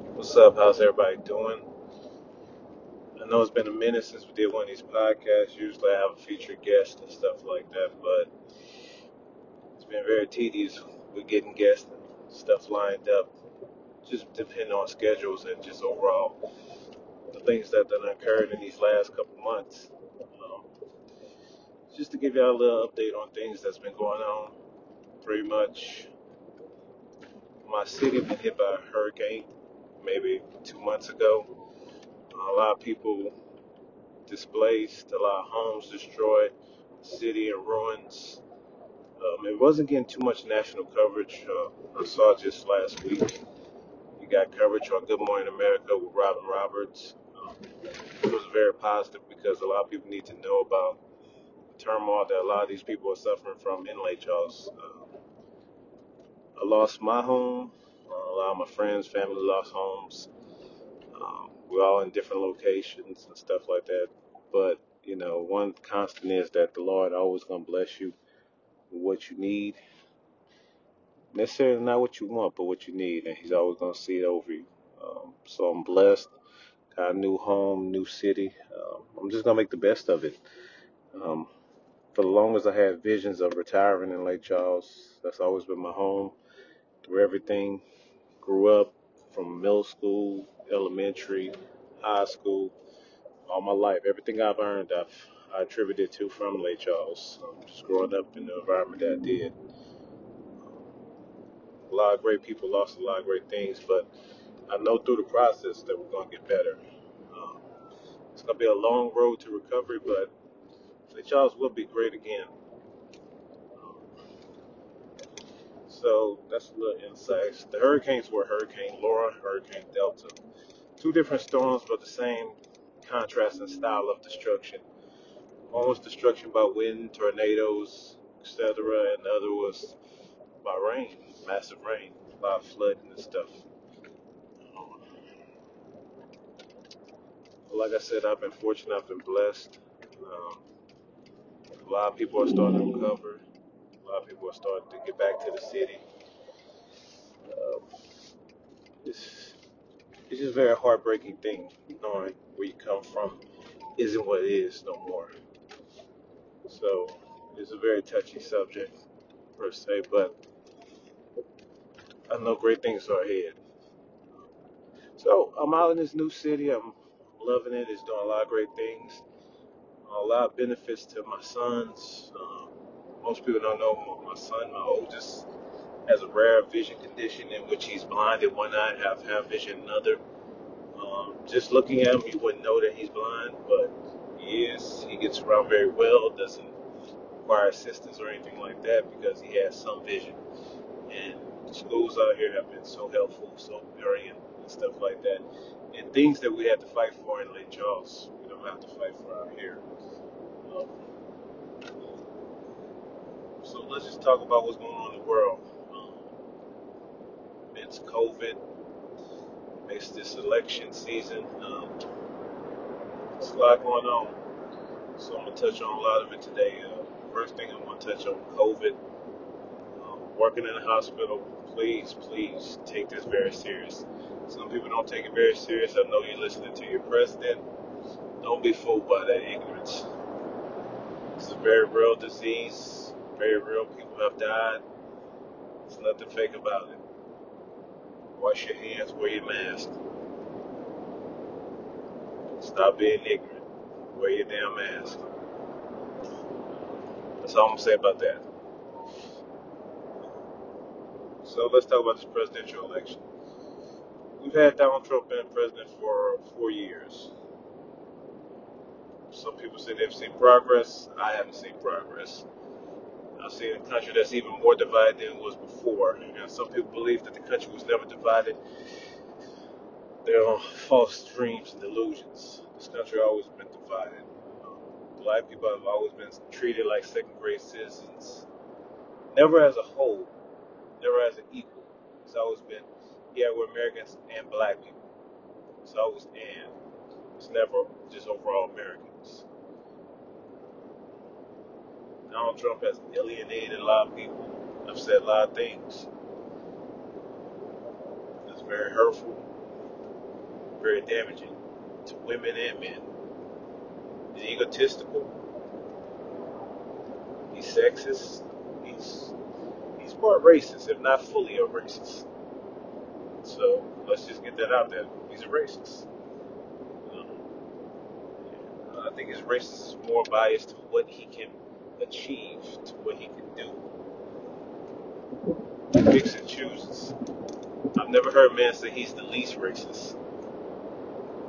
What's up? How's everybody doing? I know it's been a minute since we did one of these podcasts. Usually I have a featured guest and stuff like that, but it's been very tedious with getting guests and stuff lined up, just depending on schedules and just overall the things that done occurred in these last couple months. Um, just to give y'all a little update on things that's been going on. Pretty much my city been hit by a hurricane maybe two months ago. A lot of people displaced, a lot of homes destroyed, city in ruins. Um, it wasn't getting too much national coverage. Uh, I saw just last week. You got coverage on Good Morning America with Robin Roberts. Um, it was very positive because a lot of people need to know about the turmoil that a lot of these people are suffering from in Lake Charles. Uh, I lost my home. Uh, a lot of my friends, family lost homes. Um, we're all in different locations and stuff like that. But, you know, one constant is that the Lord always going to bless you with what you need. Necessarily not what you want, but what you need. And He's always going to see it over you. Um, so I'm blessed. Got a new home, new city. Um, I'm just going to make the best of it. Um, for the longest, I had visions of retiring in Lake Charles. That's always been my home through everything. Grew up from middle school, elementary, high school all my life. Everything I've earned, I've I attributed to from Lake Charles. Um, just growing up in the environment that I did. A lot of great people lost a lot of great things, but I know through the process that we're going to get better. Um, it's going to be a long road to recovery, but Lake Charles will be great again. Um, so that's a little insights. The hurricanes were Hurricane Laura, Hurricane Delta. Two different storms, but the same contrast and style of destruction. One was destruction by wind, tornadoes, etc., and the other was by rain, massive rain, a lot of flooding and stuff. Like I said, I've been fortunate, I've been blessed. Um, a lot of people are starting to recover. A lot of people are starting to get back to the city. Um, it's, it's just a very heartbreaking thing knowing where you come from isn't what it is no more. So it's a very touchy subject per se, but I know great things are ahead. So I'm out in this new city. I'm loving it. It's doing a lot of great things. A lot of benefits to my sons. Um, most people don't know my son, my oldest, has a rare vision condition in which he's blind in one eye, have have vision in another. Um, just looking at him, you wouldn't know that he's blind, but he is. He gets around very well. Doesn't require assistance or anything like that because he has some vision. And schools out here have been so helpful, so brilliant, and stuff like that. And things that we had to fight for in Lake Charles, we don't have to fight for out here. Um, so let's just talk about what's going on in the world. Um, it's COVID, it's this election season. Um, there's a lot going on. So I'm going to touch on a lot of it today. Uh, first thing I'm to touch on COVID. Um, working in a hospital, please, please take this very serious. Some people don't take it very serious. I know you're listening to your president. Don't be fooled by that ignorance. It's a very real disease. Very real. People have died. There's nothing fake about it. Wash your hands. Wear your mask. Stop being ignorant. Wear your damn mask. That's all I'm gonna say about that. So let's talk about this presidential election. We've had Donald Trump been president for four years. Some people say they've seen progress. I haven't seen progress. I've seen a country that's even more divided than it was before. And some people believe that the country was never divided. They're on false dreams and delusions. This country always been divided. Um, black people have always been treated like second grade citizens, never as a whole, never as an equal. It's always been, yeah, we're Americans and black people. It's always and. It's never just overall Americans. Donald Trump has alienated a lot of people. Said a lot of things It's very hurtful. very damaging to women and men. He's egotistical, he's sexist, he's he's part racist, if not fully a racist. So let's just get that out there. He's a racist. Um, I think his racist is more biased to what he can achieve, to what he can do. He picks and chooses. I've never heard a man say he's the least racist.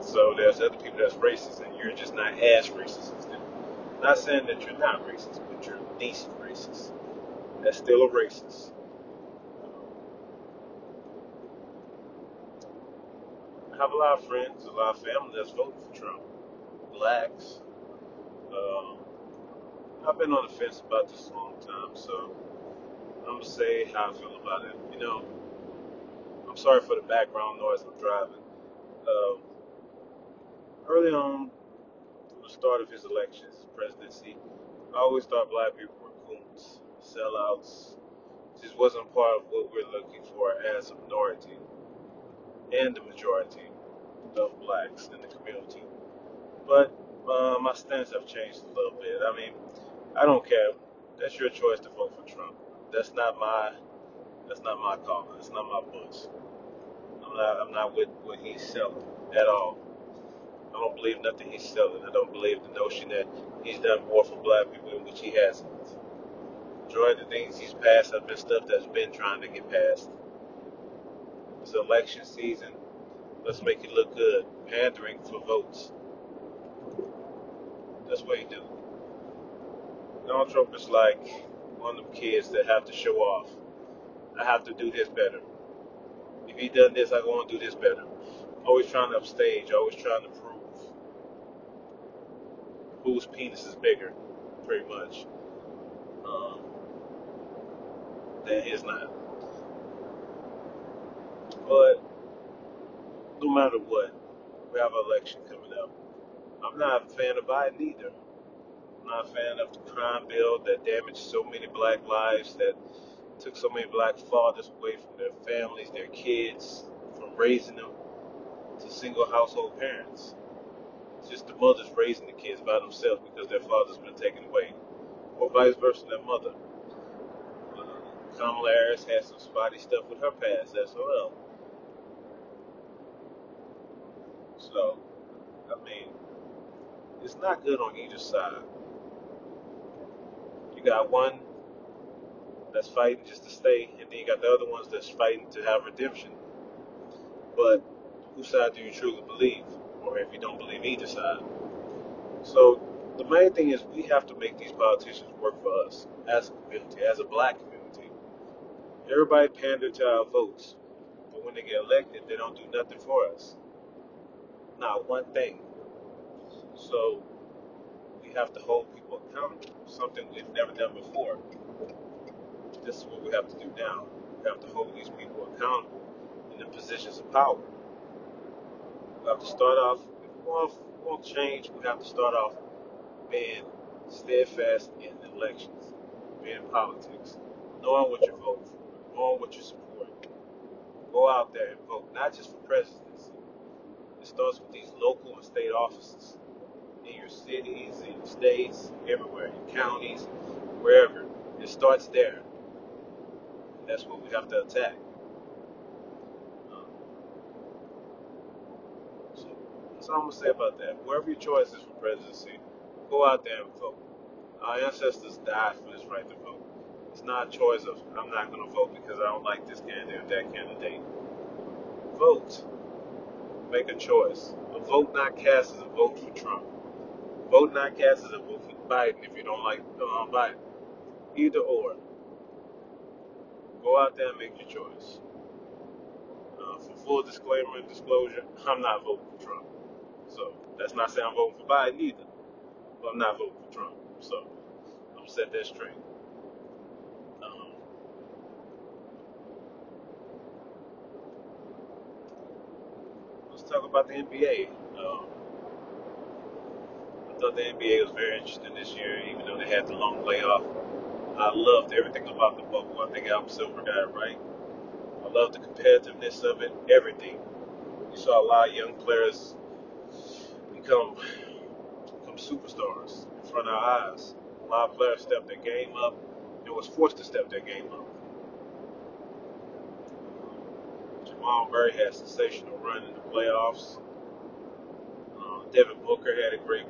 So there's other people that's racist, and you're just not as racist as them. Not saying that you're not racist, but you're least racist. That's still a racist. I have a lot of friends, a lot of family that's voting for Trump. Blacks. Um, I've been on the fence about this a long time, so I'm gonna say how I feel about it. You know, I'm sorry for the background noise. I'm driving. Um, early on, from the start of his elections, his presidency, I always thought black people were coons, sellouts. Just wasn't part of what we're looking for as a minority and the majority of blacks in the community. But uh, my stance have changed a little bit. I mean, I don't care. That's your choice to vote for Trump. That's not my. That's not my call. That's not my books. I'm not. I'm not with what he's selling at all. I don't believe nothing he's selling. I don't believe the notion that he's done more for black people, which he hasn't. Of the things he's passed have been stuff that's been trying to get passed. It's election season. Let's make it look good. Pandering for votes. That's what he do. Donald Trump is like one of them kids that have to show off. I have to do this better. If he done this, I to do this better. Always trying to upstage. Always trying to prove whose penis is bigger, pretty much, um, than his not. But no matter what, we have an election coming up. I'm not a fan of Biden either. Not a fan of the crime bill that damaged so many black lives, that took so many black fathers away from their families, their kids, from raising them to single household parents. It's just the mothers raising the kids by themselves because their father's been taken away, or vice versa, their mother. Uh, Kamala Harris had some spotty stuff with her past as well. So, I mean, it's not good on either side. Got one that's fighting just to stay, and then you got the other ones that's fighting to have redemption. But whose side do you truly believe? Or if you don't believe either side? So the main thing is we have to make these politicians work for us as a community, as a black community. Everybody pander to our votes, but when they get elected, they don't do nothing for us. Not one thing. So have to hold people accountable, something we've never done before. This is what we have to do now. We have to hold these people accountable in the positions of power. We have to start off, if we want, if we want change, we have to start off being steadfast in elections, being in politics, knowing what you're voting for, knowing what you're supporting. Go out there and vote, not just for presidency. It starts with these local and state offices in your cities, in your states, everywhere, in counties, wherever. It starts there. And that's what we have to attack. Um, so that's all I'm gonna say about that. Whoever your choice is for presidency, go out there and vote. Our ancestors died for this right to vote. It's not a choice of I'm not going to vote because I don't like this candidate or that candidate. Vote. Make a choice. A vote not cast is a vote for Trump. Vote not cast is a vote for Biden if you don't like um, Biden. Either or. Go out there and make your choice. Uh, for full disclaimer and disclosure, I'm not voting for Trump. So that's not saying I'm voting for Biden either. But I'm not voting for Trump. So I'm gonna set that straight. Um, let's talk about the NBA. Um, thought the NBA was very interesting this year, even though they had the long layoff. I loved everything about the bubble. I think Adam Silver got it right. I love the competitiveness of it. Everything. It saw a lot of young players become become superstars in front of our eyes. A lot of players stepped their game up and was forced to step their game up. Jamal Murray had a sensational run in the playoffs. Uh, Devin Booker had a great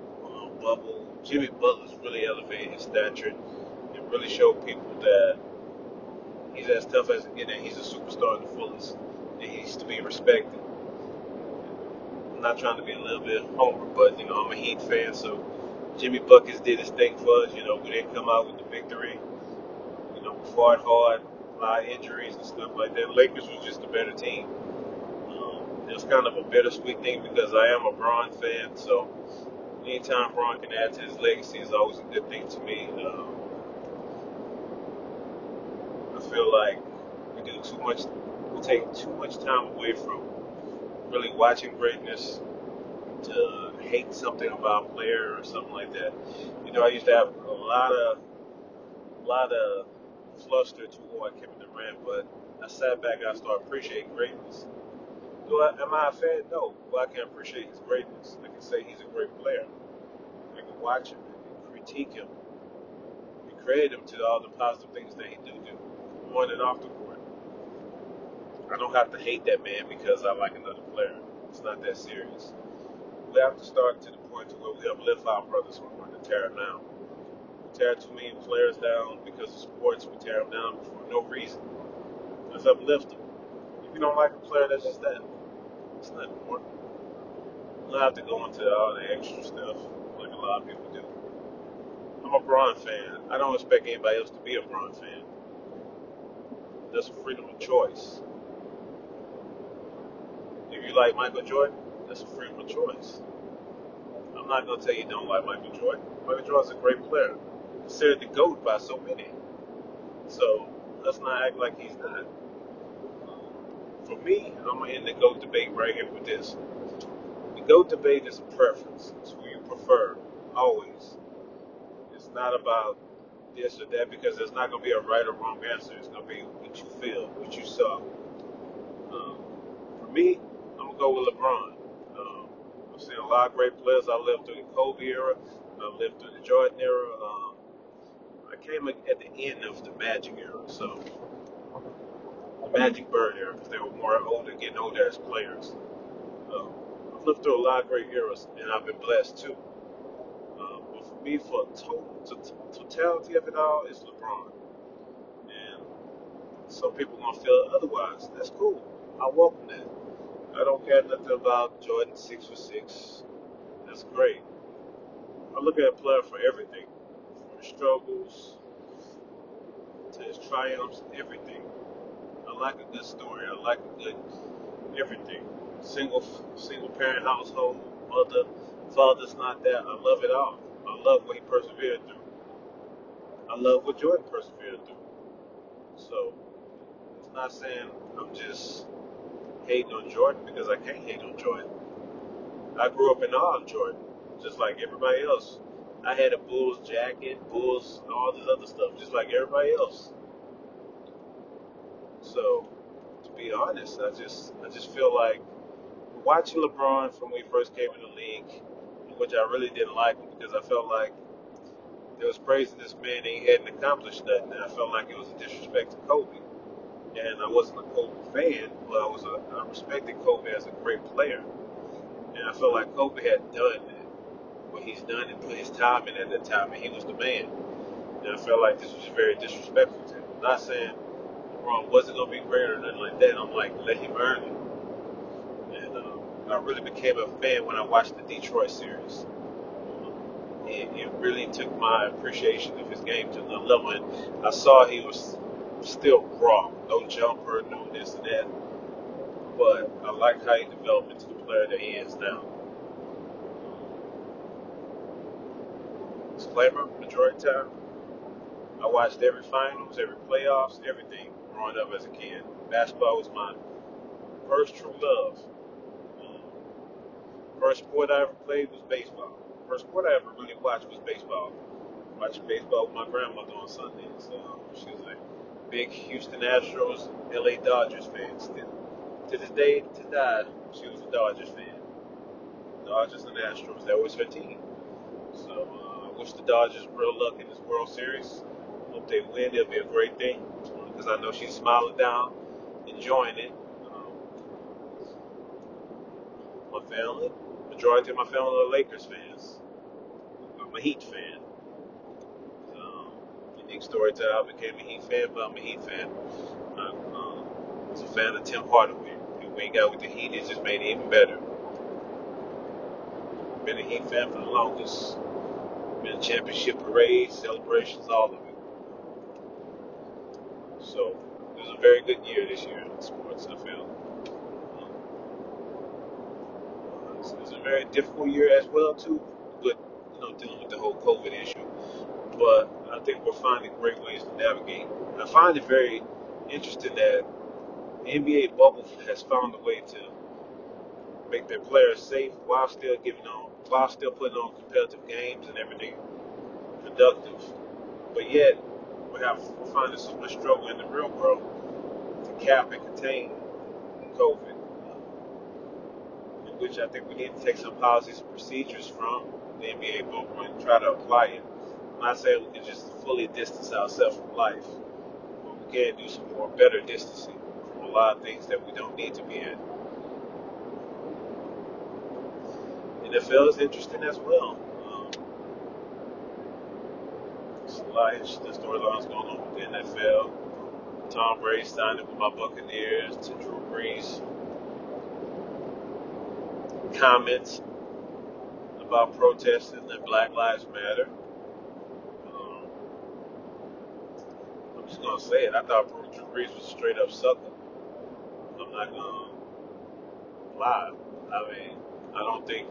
bubble. Jimmy Butler's really elevated his stature and really showed people that he's as tough as it gets and he's a superstar in the fullest. And he's to be respected. I'm not trying to be a little bit homer, but you know I'm a Heat fan, so Jimmy Buckets did his thing for us. You know we didn't come out with the victory. You know we fought hard, a lot of injuries and stuff like that. Lakers was just a better team. Um, it was kind of a bittersweet thing because I am a Bron fan, so anytime Bron can add to his legacy is always a good thing to me. Um, I feel like we do too much, we take too much time away from really watching greatness to hate something about a player or something like that. You know, I used to have a lot of, a lot of fluster toward Kevin Durant, but I sat back and I started appreciating greatness. Do I, am I a fan? No. Well, I can appreciate his greatness. I can say he's a great player. I can watch him and critique him and credit him to all the positive things that he do do, on and off the court. I don't have to hate that man because I like another player. It's not that serious. We have to start to the point to where we uplift our brothers we're going to tear them down. We tear too many players down because of sports. We tear them down for no reason. Let's uplift them. If you don't like a player, that's just that. It's nothing more. Don't have to go into all the extra stuff like a lot of people do. I'm a Bron fan. I don't expect anybody else to be a Bron fan. That's a freedom of choice. If you like Michael Jordan, that's a freedom of choice. I'm not gonna tell you don't like Michael Jordan. Michael Jordan's a great player, considered the GOAT by so many. So let's not act like he's not. For me, I'm gonna end the GOAT debate right here with this. GOAT debate is a preference. It's who you prefer, always. It's not about this or that because there's not gonna be a right or wrong answer. It's gonna be what you feel, what you saw. Um, for me, I'm gonna go with LeBron. Um, I've seen a lot of great players. I lived through the Kobe era. I lived through the Jordan era. Um, I came at the end of the Magic era, so the Magic Bird era, because they were more older, getting older as players. Um, lived through a lot of great eras, and I've been blessed too. Um, but for me, for total, to, totality of it all, it's LeBron. And some people gonna feel otherwise. That's cool. I welcome that. I don't care nothing about Jordan six for six. That's great. I look at a player for everything, from his struggles to his triumphs, everything. I like a good story. I like a good everything. Single single parent household, mother, father's not there. I love it all. I love what he persevered through. I love what Jordan persevered through. So it's not saying I'm just hating on Jordan because I can't hate on Jordan. I grew up in awe of Jordan, just like everybody else. I had a Bulls jacket, Bulls, all this other stuff, just like everybody else. So, to be honest, I just I just feel like watching LeBron from when he first came in the league, which I really didn't like because I felt like they was praising this man and he hadn't accomplished nothing. And I felt like it was a disrespect to Kobe. And I wasn't a Kobe fan, but I was a, I respected Kobe as a great player. And I felt like Kobe had done what he's done and put his time in at that time, and he was the man. And I felt like this was very disrespectful to him. Not saying LeBron wasn't gonna be great or nothing like that. I'm like, let him earn it. I really became a fan when I watched the Detroit series. It, it really took my appreciation of his game to another level. And I saw he was still raw, no jumper, no this and that. But I like how he developed into the player that he is now. Disclaimer: majority time, I watched every finals, every playoffs, everything growing up as a kid. Basketball was my first true love. First sport I ever played was baseball. First sport I ever really watched was baseball. Watching baseball with my grandmother on Sundays. Um, she was a big Houston Astros, LA Dodgers fan still. to this day to die, she was a Dodgers fan. Dodgers and Astros, that was her team. So uh, I wish the Dodgers real luck in this World Series. Hope they win. It'll be a great thing because I know she's smiling down, enjoying it. Um, my family, majority of my family are Lakers fans. I'm a Heat fan. Um, unique story to I became a Heat fan, but I'm a Heat fan. I um, was a fan of Tim Hardaway. And when he got with the Heat, it just made it even better. Been a Heat fan for the longest. Been championship parades, celebrations, all of it. So it was a very good year this year in sports. I feel um, it was a very difficult year as well too, but you know dealing with the whole COVID issue. But I think we're finding great ways to navigate. I find it very interesting that the NBA bubble has found a way to make their players safe while still giving on, while still putting on competitive games and everything productive. But yet, we have we're finding so much struggle in the real world to cap and contain COVID, which I think we need to take some policies and procedures from the NBA bubble and try to apply it. I'm not saying we can just fully distance ourselves from life, but we can do some more better distancing from a lot of things that we don't need to be in. NFL is interesting as well. Um, interesting storylines going on with the NFL. Tom Brady signing with my Buccaneers to Drew Brees comments about protesting and Black Lives Matter. Um, I'm just gonna say it. I thought Drew Brees was straight up sucker. I'm not gonna lie. I mean, I don't think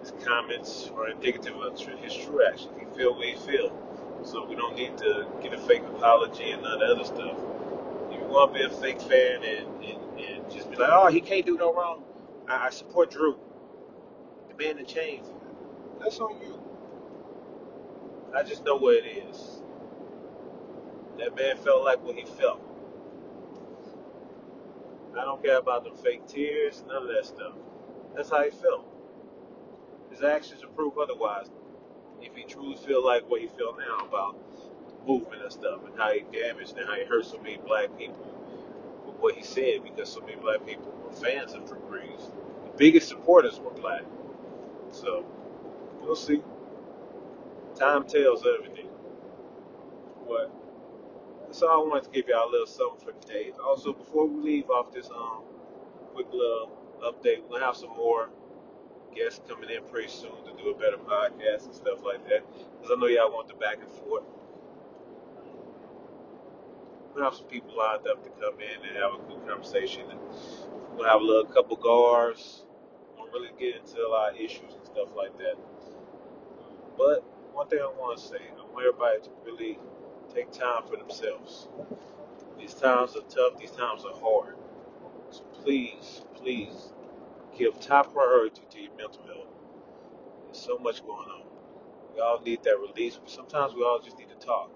his comments are indicative of his true actions. He feel what he feel. So we don't need to get a fake apology and none of the other stuff. You want to be a fake fan and, and, and just be like, oh, he can't do no wrong. I, I support Drew. The man changed. That's on you. I just know what it is. That man felt like what he felt. I don't care about the fake tears, none of that stuff. That's how he felt. His actions will prove otherwise. If he truly feel like what he feel now about movement and stuff and how he damaged and how he hurt so many black people with what he said because so many black people fans of Drew Brees. The biggest supporters were black. So we'll see. Time tells everything. But that's all I wanted to give y'all a little something for today. Also, before we leave off this um quick little update, gonna have some more guests coming in pretty soon to do a better podcast and stuff like that. Because I know y'all want the back and forth. Gonna have some people lined up to come in and have a good conversation. And gonna have a little couple guards. We'll really get into a lot of issues and stuff like that. But one thing I want to say, I want everybody to really take time for themselves. These times are tough. These times are hard. So please, please give top priority to your mental health. There's so much going on. We all need that release. Sometimes we all just need to talk.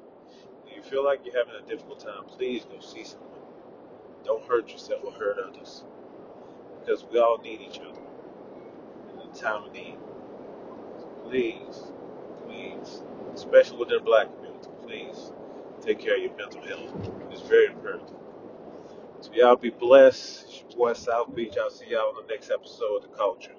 If you feel like you're having a difficult time, please go see someone. Don't hurt yourself or hurt others. Because we all need each other in the time of need. Please, please, especially within the black community, please take care of your mental health. It's very important. So y'all be blessed. It's your boy South Beach. I'll see y'all on the next episode of The Culture.